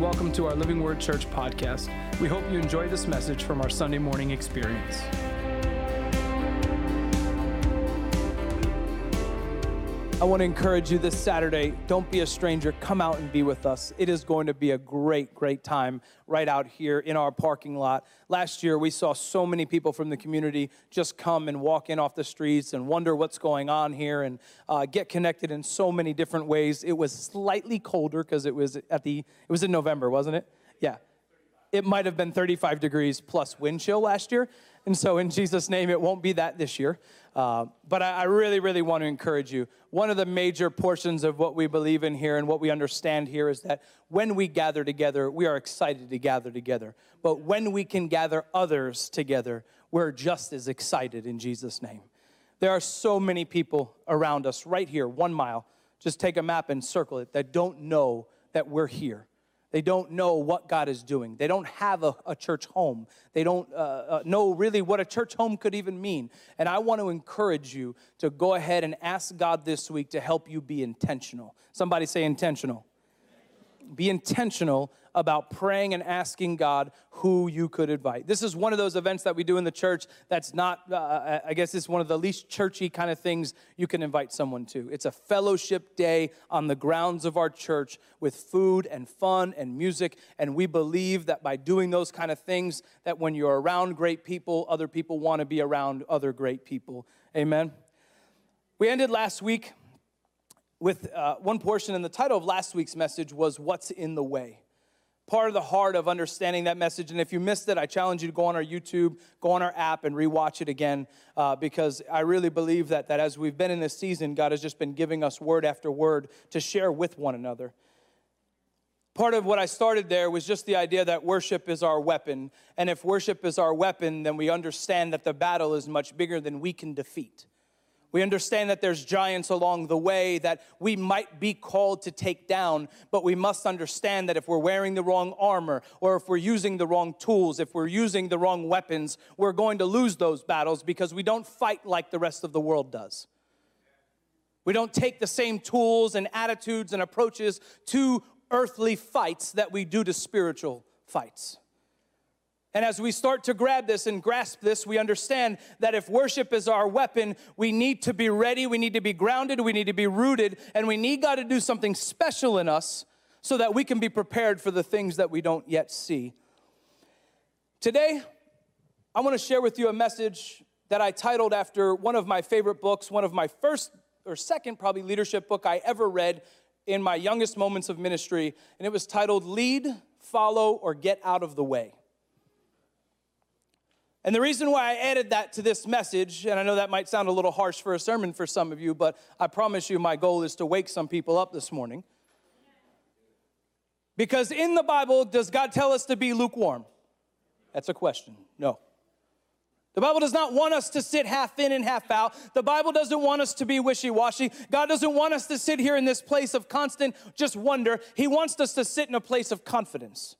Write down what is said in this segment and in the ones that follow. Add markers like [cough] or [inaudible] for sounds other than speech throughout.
welcome to our Living Word Church podcast. We hope you enjoy this message from our Sunday morning experience. I want to encourage you this Saturday don't be a stranger. Come out and be with us. It is going to be a great, great time right out here in our parking lot. Last year, we saw so many people from the community just come and walk in off the streets and wonder what's going on here and uh, get connected in so many different ways. It was slightly colder because it was at the, it was in November, wasn't it? Yeah. It might have been 35 degrees plus wind chill last year. And so, in Jesus' name, it won't be that this year. Uh, but I, I, really, really want to encourage you. One of the major portions of what we believe in here and what we understand here is that when we gather together, we are excited to gather together. But when we can gather others together, we're just as excited in Jesus' name. There are so many people around us right here, one mile. Just take a map and circle it that don't know that we're here. They don't know what God is doing. They don't have a, a church home. They don't uh, uh, know really what a church home could even mean. And I want to encourage you to go ahead and ask God this week to help you be intentional. Somebody say intentional be intentional about praying and asking God who you could invite. This is one of those events that we do in the church that's not, uh, uh, I guess it's one of the least churchy kind of things you can invite someone to. It's a fellowship day on the grounds of our church with food and fun and music. And we believe that by doing those kind of things, that when you're around great people, other people want to be around other great people. Amen. We ended last week with uh, one portion, and the title of last week's message was What's in the Way? Part of the heart of understanding that message, and if you missed it, I challenge you to go on our YouTube, go on our app, and rewatch it again, uh, because I really believe that, that as we've been in this season, God has just been giving us word after word to share with one another. Part of what I started there was just the idea that worship is our weapon. And if worship is our weapon, then we understand that the battle is much bigger than we can defeat. We understand that there's giants along the way that we might be called to take down, but we must understand that if we're wearing the wrong armor, or if we're using the wrong tools, if we're using the wrong weapons, we're going to lose those battles because we don't fight like the rest of the world does. We don't take the same tools and attitudes and approaches to earthly fights that we do to spiritual fights. And as we start to grab this and grasp this, we understand that if worship is our weapon, we need to be ready, we need to be grounded, we need to be rooted, and we need God to do something special in us so that we can be prepared for the things that we don't yet see. Today, I want to share with you a message that I titled after one of my favorite books, one of my first or second, probably, leadership book I ever read in my youngest moments of ministry, and it was titled Lead, Follow, or Get Out of the Way. And the reason why I added that to this message, and I know that might sound a little harsh for a sermon for some of you, but I promise you my goal is to wake some people up this morning. Because in the Bible, does God tell us to be lukewarm? That's a question. No. The Bible does not want us to sit half in and half out. The Bible doesn't want us to be wishy washy. God doesn't want us to sit here in this place of constant just wonder. He wants us to sit in a place of confidence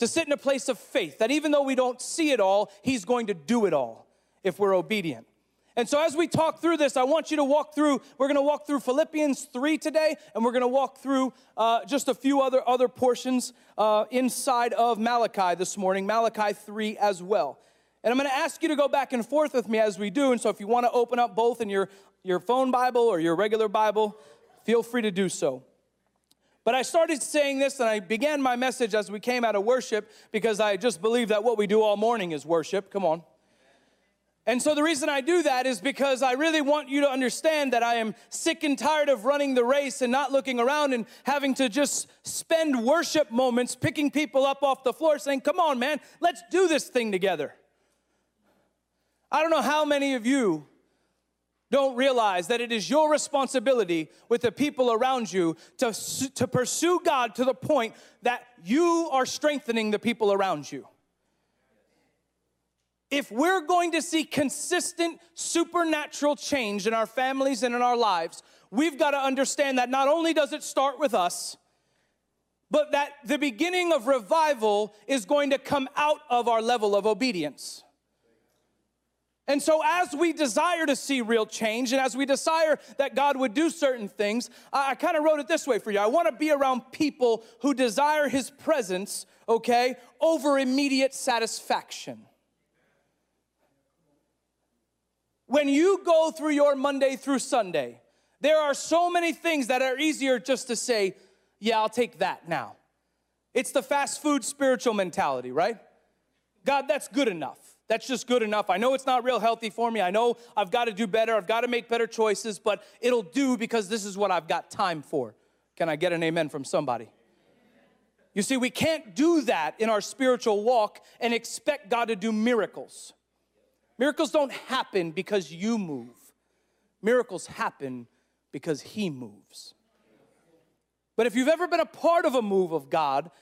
to sit in a place of faith that even though we don't see it all, He's going to do it all if we're obedient. And so, as we talk through this, I want you to walk through. We're going to walk through Philippians 3 today, and we're going to walk through uh, just a few other, other portions uh, inside of Malachi this morning, Malachi 3 as well. And I'm going to ask you to go back and forth with me as we do. And so, if you want to open up both in your, your phone Bible or your regular Bible, feel free to do so. But I started saying this and I began my message as we came out of worship because I just believe that what we do all morning is worship. Come on. And so the reason I do that is because I really want you to understand that I am sick and tired of running the race and not looking around and having to just spend worship moments picking people up off the floor saying, Come on, man, let's do this thing together. I don't know how many of you don't realize that it is your responsibility with the people around you to, to pursue God to the point that you are strengthening the people around you. If we're going to see consistent supernatural change in our families and in our lives, we've got to understand that not only does it start with us, but that the beginning of revival is going to come out of our level of obedience. And so, as we desire to see real change and as we desire that God would do certain things, I, I kind of wrote it this way for you. I want to be around people who desire His presence, okay, over immediate satisfaction. When you go through your Monday through Sunday, there are so many things that are easier just to say, yeah, I'll take that now. It's the fast food spiritual mentality, right? God, that's good enough. That's just good enough. I know it's not real healthy for me. I know I've got to do better. I've got to make better choices, but it'll do because this is what I've got time for. Can I get an amen from somebody? You see, we can't do that in our spiritual walk and expect God to do miracles. Miracles don't happen because you move, miracles happen because He moves. But if you've ever been a part of a move of God,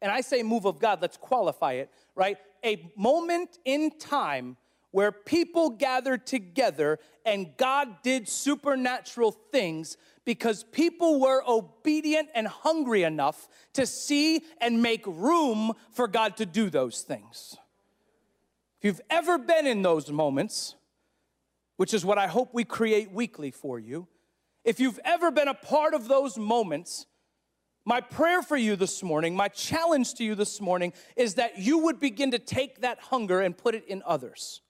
and I say move of God, let's qualify it, right? A moment in time where people gathered together and God did supernatural things because people were obedient and hungry enough to see and make room for God to do those things. If you've ever been in those moments, which is what I hope we create weekly for you, if you've ever been a part of those moments, my prayer for you this morning, my challenge to you this morning is that you would begin to take that hunger and put it in others.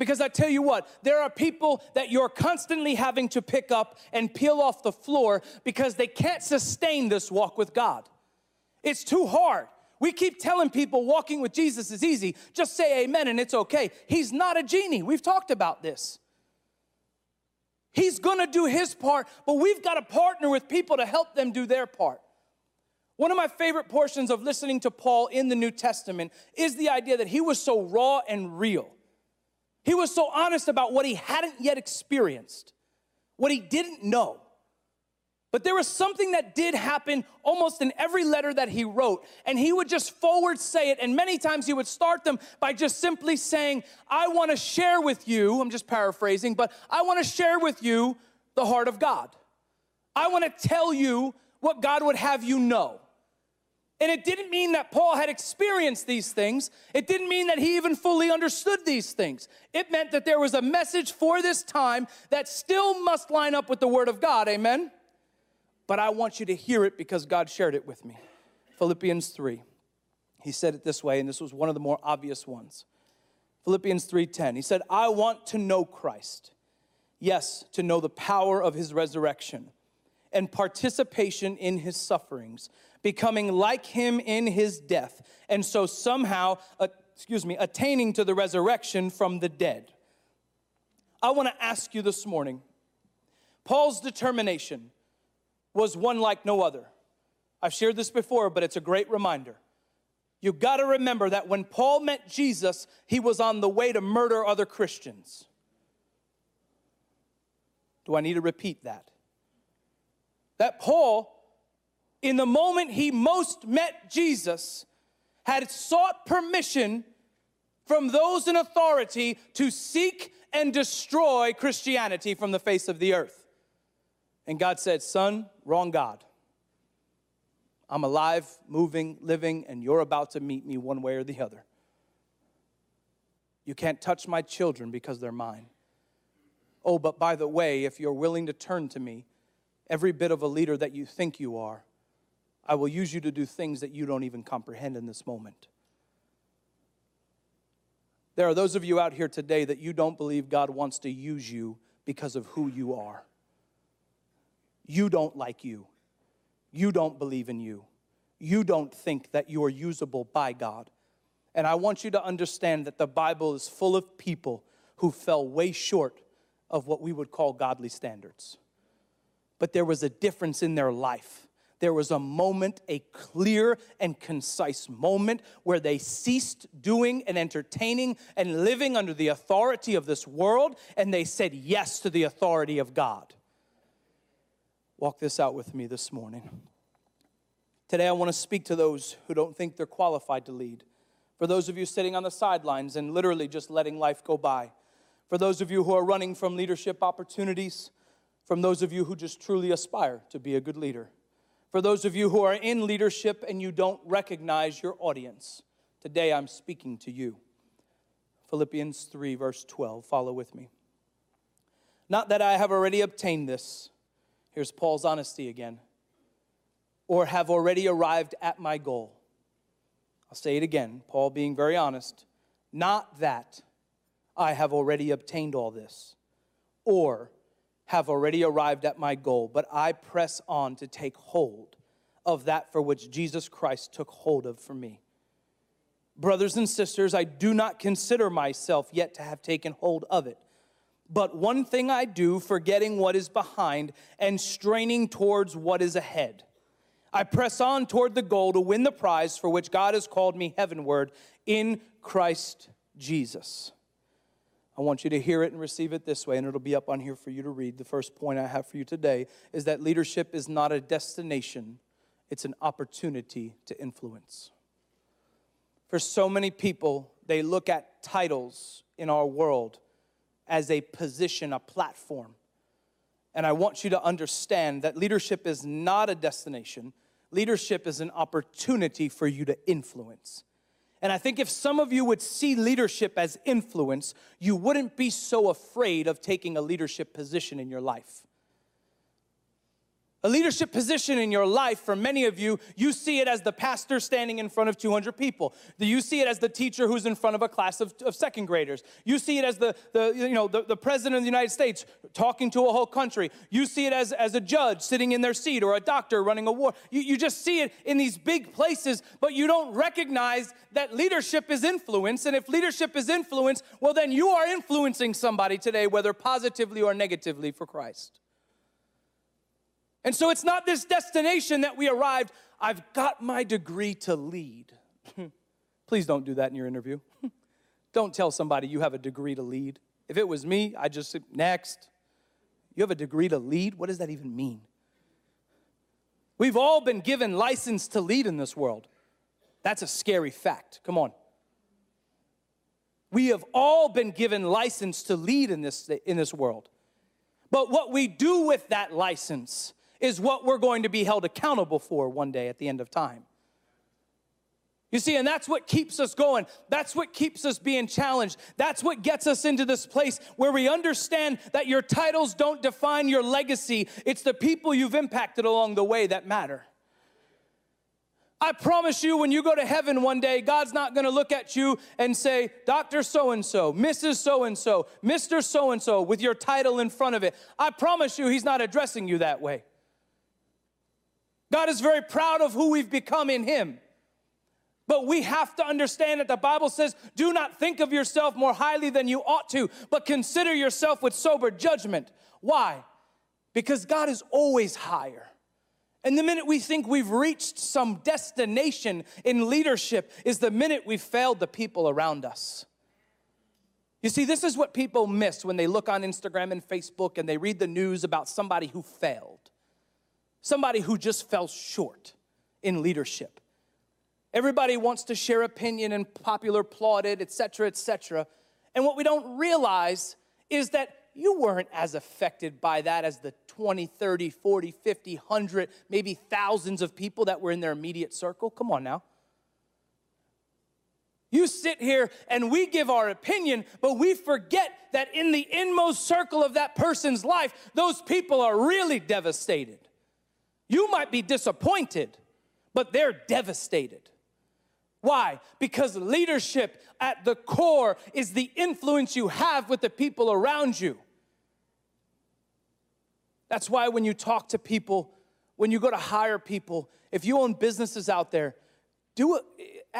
Because I tell you what, there are people that you're constantly having to pick up and peel off the floor because they can't sustain this walk with God. It's too hard. We keep telling people walking with Jesus is easy. Just say amen and it's okay. He's not a genie. We've talked about this. He's gonna do his part, but we've got to partner with people to help them do their part. One of my favorite portions of listening to Paul in the New Testament is the idea that he was so raw and real. He was so honest about what he hadn't yet experienced, what he didn't know. But there was something that did happen almost in every letter that he wrote, and he would just forward say it. And many times he would start them by just simply saying, I want to share with you, I'm just paraphrasing, but I want to share with you the heart of God. I want to tell you what God would have you know. And it didn't mean that Paul had experienced these things. It didn't mean that he even fully understood these things. It meant that there was a message for this time that still must line up with the Word of God. Amen? But I want you to hear it because God shared it with me. Philippians 3. He said it this way, and this was one of the more obvious ones. Philippians 3:10. He said, "I want to know Christ. Yes, to know the power of his resurrection and participation in his sufferings." Becoming like him in his death, and so somehow, uh, excuse me, attaining to the resurrection from the dead. I want to ask you this morning Paul's determination was one like no other. I've shared this before, but it's a great reminder. You've got to remember that when Paul met Jesus, he was on the way to murder other Christians. Do I need to repeat that? That Paul in the moment he most met Jesus, had sought permission from those in authority to seek and destroy Christianity from the face of the earth. And God said, Son, wrong God. I'm alive, moving, living, and you're about to meet me one way or the other. You can't touch my children because they're mine. Oh, but by the way, if you're willing to turn to me, every bit of a leader that you think you are, I will use you to do things that you don't even comprehend in this moment. There are those of you out here today that you don't believe God wants to use you because of who you are. You don't like you. You don't believe in you. You don't think that you are usable by God. And I want you to understand that the Bible is full of people who fell way short of what we would call godly standards. But there was a difference in their life there was a moment, a clear and concise moment, where they ceased doing and entertaining and living under the authority of this world, and they said yes to the authority of God. Walk this out with me this morning. Today, I want to speak to those who don't think they're qualified to lead. For those of you sitting on the sidelines and literally just letting life go by. For those of you who are running from leadership opportunities. From those of you who just truly aspire to be a good leader. For those of you who are in leadership and you don't recognize your audience, today I'm speaking to you. Philippians 3, verse 12. Follow with me. Not that I have already obtained this. Here's Paul's honesty again. Or have already arrived at my goal. I'll say it again, Paul being very honest. Not that I have already obtained all this, or have already arrived at my goal, but I press on to take hold of that for which Jesus Christ took hold of for me. Brothers and sisters, I do not consider myself yet to have taken hold of it. But one thing I do, forgetting what is behind and straining towards what is ahead. I press on toward the goal to win the prize for which God has called me heavenward in Christ Jesus. I want you to hear it and receive it this way, and it'll be up on here for you to read. The first point I have for you today is that leadership is not a destination, it's an opportunity to influence. For so many people, they look at titles in our world as a position, a platform. And I want you to understand that leadership is not a destination, leadership is an opportunity for you to influence. And I think if some of you would see leadership as influence, you wouldn't be so afraid of taking a leadership position in your life. A leadership position in your life, for many of you, you see it as the pastor standing in front of 200 people. You see it as the teacher who's in front of a class of, of second graders. You see it as the, the, you know, the, the president of the United States talking to a whole country. You see it as, as a judge sitting in their seat or a doctor running a war. You, you just see it in these big places, but you don't recognize that leadership is influence. And if leadership is influence, well, then you are influencing somebody today, whether positively or negatively for Christ. And so it's not this destination that we arrived. I've got my degree to lead. [laughs] Please don't do that in your interview. [laughs] don't tell somebody you have a degree to lead. If it was me, I'd just say, next. You have a degree to lead? What does that even mean? We've all been given license to lead in this world. That's a scary fact. Come on. We have all been given license to lead in this, in this world. But what we do with that license is what we're going to be held accountable for one day at the end of time. You see, and that's what keeps us going. That's what keeps us being challenged. That's what gets us into this place where we understand that your titles don't define your legacy. It's the people you've impacted along the way that matter. I promise you, when you go to heaven one day, God's not gonna look at you and say, Dr. So and so, Mrs. So and so, Mr. So and so, with your title in front of it. I promise you, He's not addressing you that way. God is very proud of who we've become in Him. But we have to understand that the Bible says, do not think of yourself more highly than you ought to, but consider yourself with sober judgment. Why? Because God is always higher. And the minute we think we've reached some destination in leadership is the minute we've failed the people around us. You see, this is what people miss when they look on Instagram and Facebook and they read the news about somebody who failed somebody who just fell short in leadership. Everybody wants to share opinion and popular applauded, etc., etc. And what we don't realize is that you weren't as affected by that as the 20, 30, 40, 50, 100, maybe thousands of people that were in their immediate circle. Come on now. You sit here and we give our opinion, but we forget that in the inmost circle of that person's life, those people are really devastated. You might be disappointed, but they're devastated. Why? Because leadership at the core is the influence you have with the people around you. That's why when you talk to people, when you go to hire people, if you own businesses out there, do it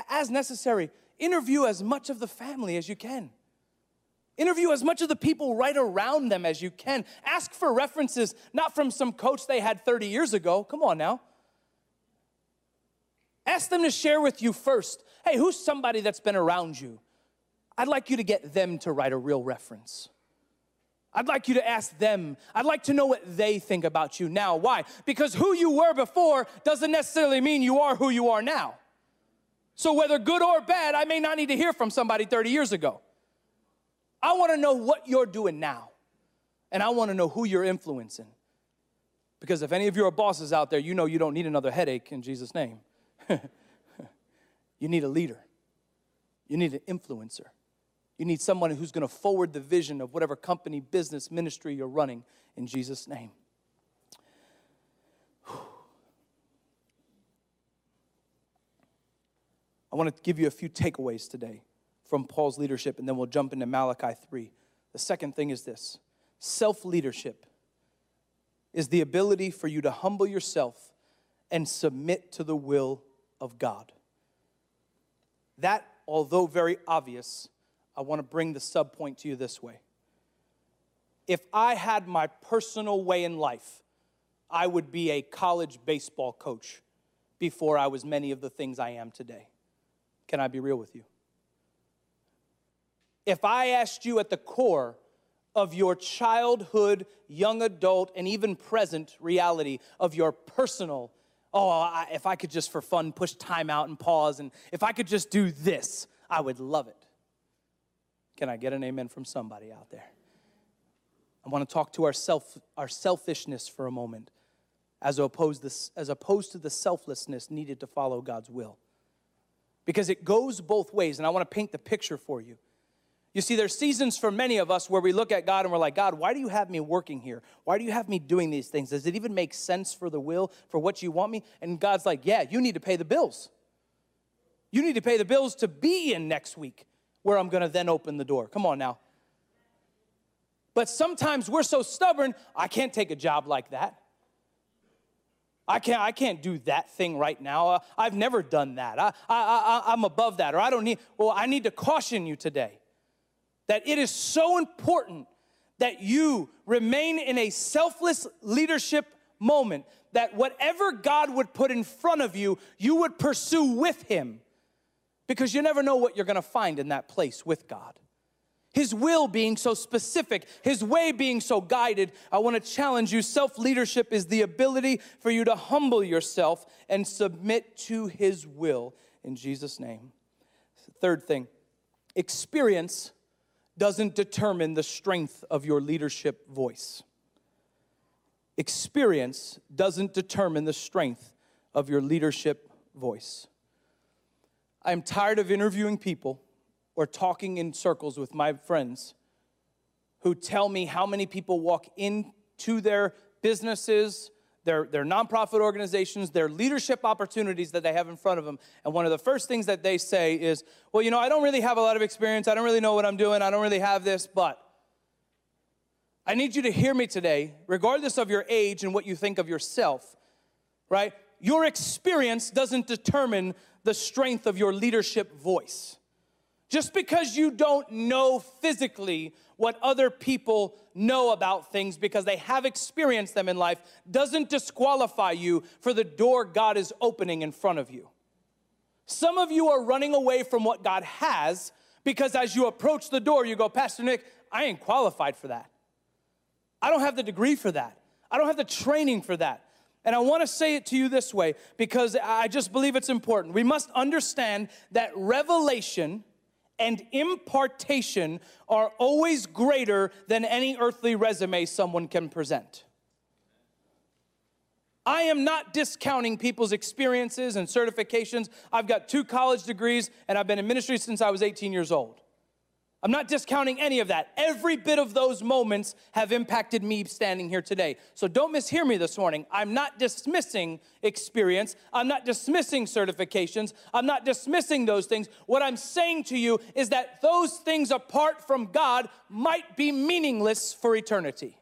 as necessary. Interview as much of the family as you can. Interview as much of the people right around them as you can. Ask for references, not from some coach they had 30 years ago. Come on now. Ask them to share with you first. Hey, who's somebody that's been around you? I'd like you to get them to write a real reference. I'd like you to ask them. I'd like to know what they think about you now. Why? Because who you were before doesn't necessarily mean you are who you are now. So, whether good or bad, I may not need to hear from somebody 30 years ago. I want to know what you're doing now. And I want to know who you're influencing. Because if any of your bosses out there, you know you don't need another headache in Jesus' name. [laughs] you need a leader, you need an influencer. You need someone who's going to forward the vision of whatever company, business, ministry you're running in Jesus' name. [sighs] I want to give you a few takeaways today from Paul's leadership, and then we'll jump into Malachi 3. The second thing is this self leadership is the ability for you to humble yourself and submit to the will of God. That, although very obvious, I want to bring the subpoint to you this way. If I had my personal way in life, I would be a college baseball coach before I was many of the things I am today. Can I be real with you? If I asked you at the core of your childhood, young adult, and even present reality of your personal, oh, I, if I could just for fun push time out and pause, and if I could just do this, I would love it. Can I get an amen from somebody out there? I want to talk to our, self, our selfishness for a moment as opposed, as opposed to the selflessness needed to follow God's will. Because it goes both ways, and I want to paint the picture for you. You see, there's seasons for many of us where we look at God and we're like, God, why do you have me working here? Why do you have me doing these things? Does it even make sense for the will, for what you want me? And God's like, yeah, you need to pay the bills. You need to pay the bills to be in next week where I'm gonna then open the door. Come on now. But sometimes we're so stubborn, I can't take a job like that. I can't, I can't do that thing right now. Uh, I've never done that. I, I, I, I'm above that, or I don't need, well, I need to caution you today that it is so important that you remain in a selfless leadership moment, that whatever God would put in front of you, you would pursue with Him because you never know what you're gonna find in that place with God. His will being so specific, His way being so guided, I wanna challenge you. Self leadership is the ability for you to humble yourself and submit to His will in Jesus' name. Third thing, experience doesn't determine the strength of your leadership voice. Experience doesn't determine the strength of your leadership voice. I'm tired of interviewing people or talking in circles with my friends who tell me how many people walk into their businesses, their, their nonprofit organizations, their leadership opportunities that they have in front of them. And one of the first things that they say is, Well, you know, I don't really have a lot of experience. I don't really know what I'm doing. I don't really have this, but I need you to hear me today, regardless of your age and what you think of yourself, right? Your experience doesn't determine the strength of your leadership voice. Just because you don't know physically what other people know about things because they have experienced them in life doesn't disqualify you for the door God is opening in front of you. Some of you are running away from what God has because as you approach the door, you go, Pastor Nick, I ain't qualified for that. I don't have the degree for that. I don't have the training for that. And I want to say it to you this way because I just believe it's important. We must understand that revelation and impartation are always greater than any earthly resume someone can present. I am not discounting people's experiences and certifications. I've got two college degrees and I've been in ministry since I was 18 years old. I'm not discounting any of that. Every bit of those moments have impacted me standing here today. So don't mishear me this morning. I'm not dismissing experience. I'm not dismissing certifications. I'm not dismissing those things. What I'm saying to you is that those things apart from God might be meaningless for eternity.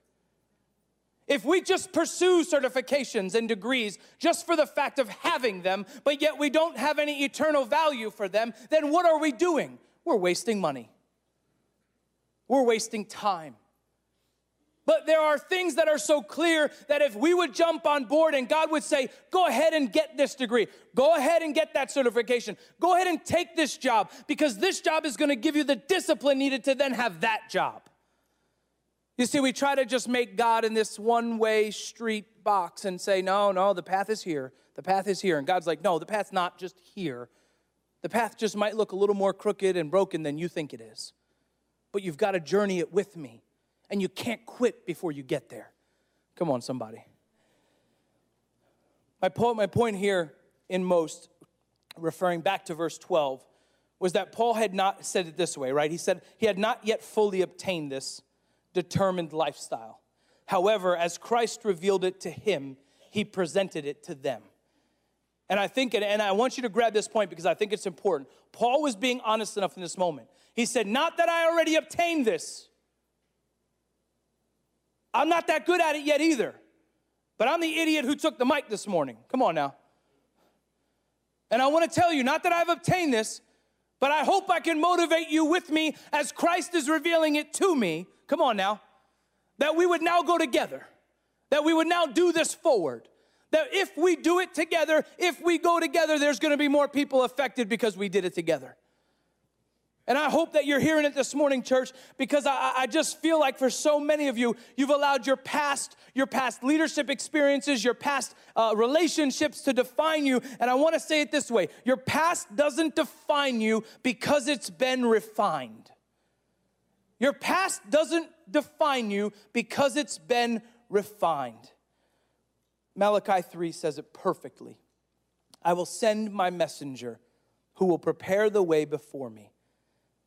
If we just pursue certifications and degrees just for the fact of having them, but yet we don't have any eternal value for them, then what are we doing? We're wasting money we're wasting time. But there are things that are so clear that if we would jump on board and God would say, go ahead and get this degree, go ahead and get that certification, go ahead and take this job, because this job is gonna give you the discipline needed to then have that job. You see, we try to just make God in this one way street box and say, no, no, the path is here, the path is here. And God's like, no, the path's not just here. The path just might look a little more crooked and broken than you think it is but you've got to journey it with me. And you can't quit before you get there. Come on, somebody. My point, my point here in most, referring back to verse 12, was that Paul had not said it this way, right? He said he had not yet fully obtained this determined lifestyle. However, as Christ revealed it to him, he presented it to them. And I think, and I want you to grab this point because I think it's important. Paul was being honest enough in this moment. He said, Not that I already obtained this. I'm not that good at it yet either. But I'm the idiot who took the mic this morning. Come on now. And I want to tell you, not that I've obtained this, but I hope I can motivate you with me as Christ is revealing it to me. Come on now. That we would now go together, that we would now do this forward. That if we do it together, if we go together, there's gonna be more people affected because we did it together. And I hope that you're hearing it this morning, church, because I, I, just feel like for so many of you, you've allowed your past, your past leadership experiences, your past uh, relationships to define you. And I want to say it this way: your past doesn't define you because it's been refined. Your past doesn't define you because it's been refined. Malachi 3 says it perfectly. I will send my messenger who will prepare the way before me.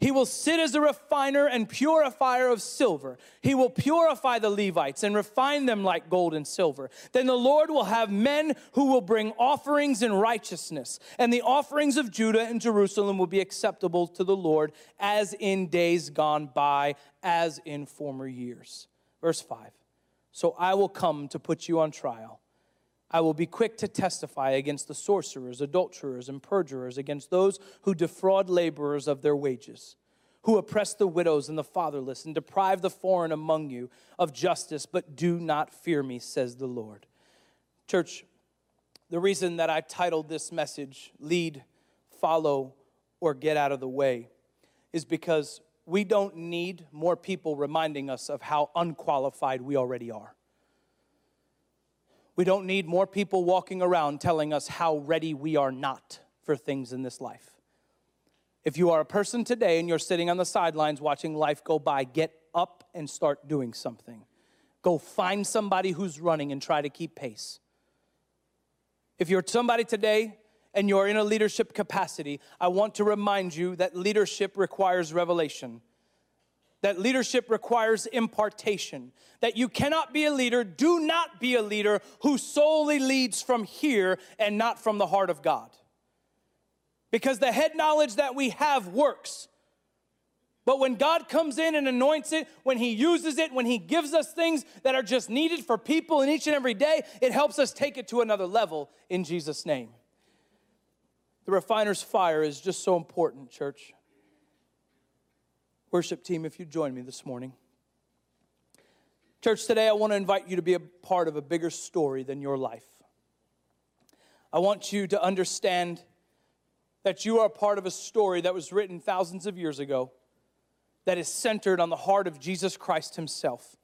He will sit as a refiner and purifier of silver. He will purify the Levites and refine them like gold and silver. Then the Lord will have men who will bring offerings in righteousness, and the offerings of Judah and Jerusalem will be acceptable to the Lord as in days gone by, as in former years. Verse 5 So I will come to put you on trial I will be quick to testify against the sorcerers, adulterers, and perjurers, against those who defraud laborers of their wages, who oppress the widows and the fatherless, and deprive the foreign among you of justice, but do not fear me, says the Lord. Church, the reason that I titled this message, Lead, Follow, or Get Out of the Way, is because we don't need more people reminding us of how unqualified we already are. We don't need more people walking around telling us how ready we are not for things in this life. If you are a person today and you're sitting on the sidelines watching life go by, get up and start doing something. Go find somebody who's running and try to keep pace. If you're somebody today and you're in a leadership capacity, I want to remind you that leadership requires revelation that leadership requires impartation. That you cannot be a leader, do not be a leader who solely leads from here and not from the heart of God. Because the head knowledge that we have works. But when God comes in and anoints it, when He uses it, when He gives us things that are just needed for people in each and every day, it helps us take it to another level in Jesus' name. The refiner's fire is just so important, church. Worship team, if you join me this morning. Church, today I want to invite you to be a part of a bigger story than your life. I want you to understand that you are part of a story that was written thousands of years ago that is centered on the heart of Jesus Christ himself.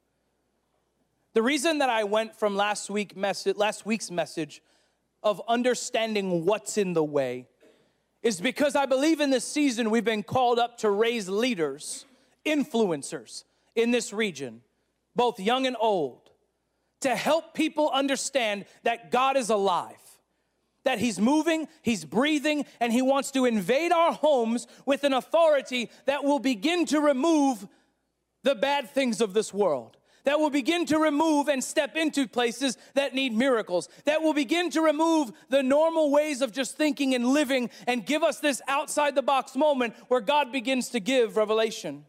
The reason that I went from last, week last week's message of understanding what's in the way is because I believe in this season we've been called up to raise leaders, influencers in this region, both young and old, to help people understand that God is alive, that He's moving, He's breathing, and He wants to invade our homes with an authority that will begin to remove the bad things of this world that will begin to remove and step into places that need miracles, that will begin to remove the normal ways of just thinking and living and give us this outside the box moment where God begins to give revelation.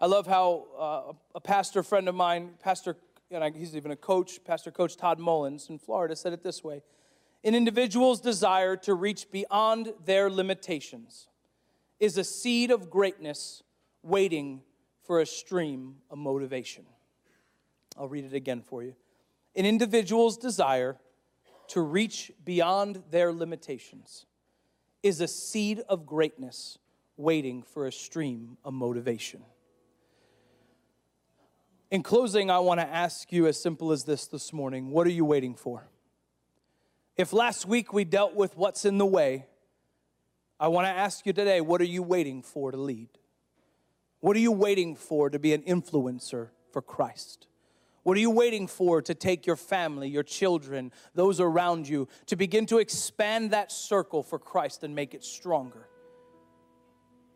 I love how uh, a pastor friend of mine, Pastor, and he's even a coach, Pastor Coach Todd Mullins in Florida, said it this way An individual's desire to reach beyond their limitations is a seed of greatness waiting for a stream of motivation. I'll read it again for you. An individual's desire to reach beyond their limitations is a seed of greatness waiting for a stream of motivation. In closing, I want to ask you as simple as this this morning what are you waiting for? If last week we dealt with what's in the way, I want to ask you today what are you waiting for to lead? What are you waiting for to be an influencer for Christ? What are you waiting for to take your family, your children, those around you, to begin to expand that circle for Christ and make it stronger?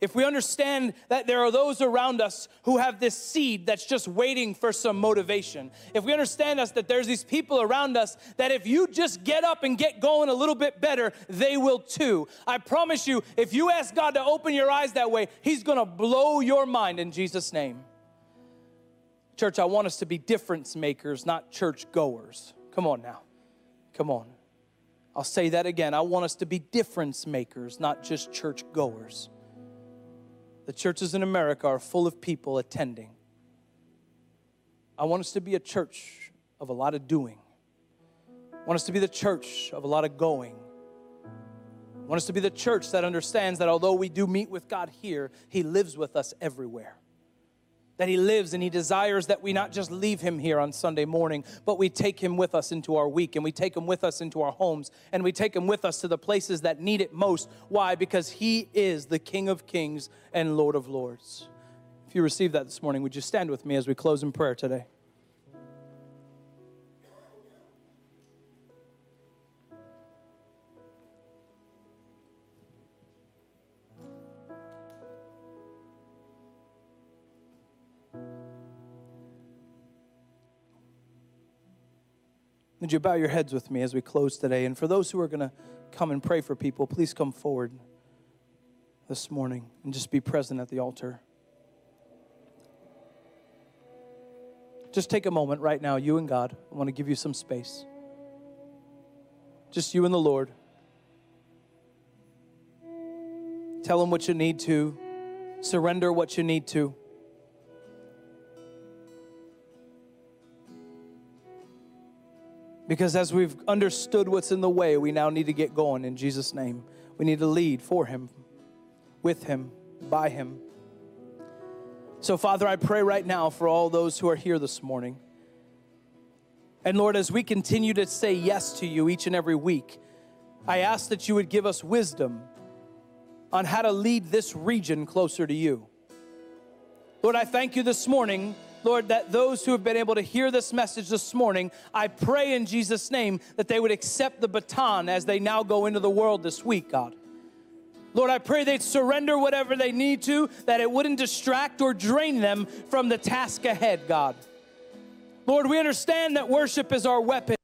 if we understand that there are those around us who have this seed that's just waiting for some motivation, if we understand us that there's these people around us that if you just get up and get going a little bit better, they will too. I promise you, if you ask God to open your eyes that way, He's gonna blow your mind in Jesus' name. Church, I want us to be difference makers, not church goers. Come on now. Come on. I'll say that again. I want us to be difference makers, not just church goers. The churches in America are full of people attending. I want us to be a church of a lot of doing. I want us to be the church of a lot of going. I want us to be the church that understands that although we do meet with God here, He lives with us everywhere that He lives and He desires that we not just leave Him here on Sunday morning, but we take Him with us into our week and we take Him with us into our homes and we take Him with us to the places that need it most. Why? Because He is the King of Kings and Lord of Lords. If you receive that this morning, would you stand with me as we close in prayer today? Would you bow your heads with me as we close today? And for those who are going to come and pray for people, please come forward this morning and just be present at the altar. Just take a moment right now, you and God. I want to give you some space. Just you and the Lord. Tell Him what you need to, surrender what you need to. Because as we've understood what's in the way, we now need to get going in Jesus' name. We need to lead for Him, with Him, by Him. So, Father, I pray right now for all those who are here this morning. And Lord, as we continue to say yes to you each and every week, I ask that you would give us wisdom on how to lead this region closer to you. Lord, I thank you this morning Lord, that those who have been able to hear this message this morning, I pray in Jesus' name that they would accept the baton as they now go into the world this week, God. Lord, I pray they'd surrender whatever they need to, that it wouldn't distract or drain them from the task ahead, God. Lord, we understand that worship is our weapon.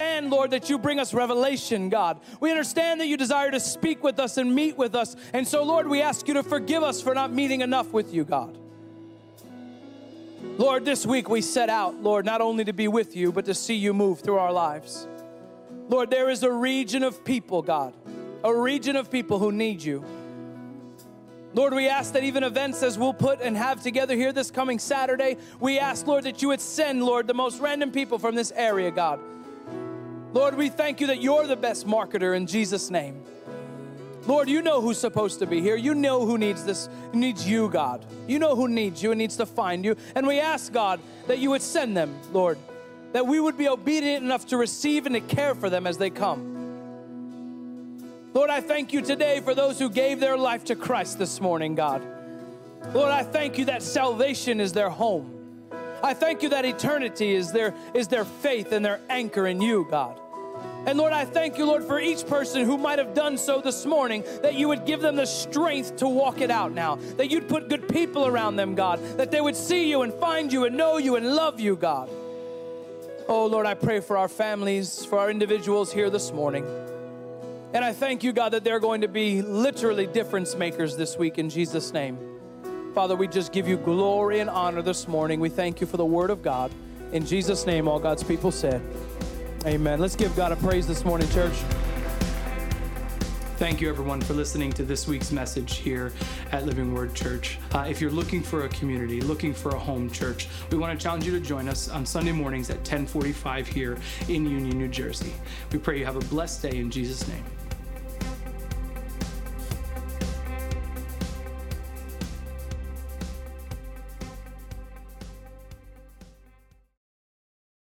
And Lord, that you bring us revelation, God. We understand that you desire to speak with us and meet with us. And so, Lord, we ask you to forgive us for not meeting enough with you, God. Lord, this week we set out, Lord, not only to be with you, but to see you move through our lives. Lord, there is a region of people, God, a region of people who need you. Lord, we ask that even events as we'll put and have together here this coming Saturday, we ask, Lord, that you would send, Lord, the most random people from this area, God. Lord, we thank you that you're the best marketer in Jesus' name. Lord, you know who's supposed to be here. You know who needs this, needs you, God. You know who needs you and needs to find you. And we ask, God, that you would send them, Lord, that we would be obedient enough to receive and to care for them as they come. Lord, I thank you today for those who gave their life to Christ this morning, God. Lord, I thank you that salvation is their home. I thank you that eternity is their, is their faith and their anchor in you, God. And Lord, I thank you, Lord, for each person who might have done so this morning, that you would give them the strength to walk it out now, that you'd put good people around them, God, that they would see you and find you and know you and love you, God. Oh, Lord, I pray for our families, for our individuals here this morning. And I thank you, God, that they're going to be literally difference makers this week in Jesus' name. Father, we just give you glory and honor this morning. We thank you for the word of God. In Jesus' name, all God's people said, Amen. Let's give God a praise this morning, church. Thank you, everyone, for listening to this week's message here at Living Word Church. Uh, if you're looking for a community, looking for a home church, we want to challenge you to join us on Sunday mornings at 1045 here in Union, New Jersey. We pray you have a blessed day in Jesus' name.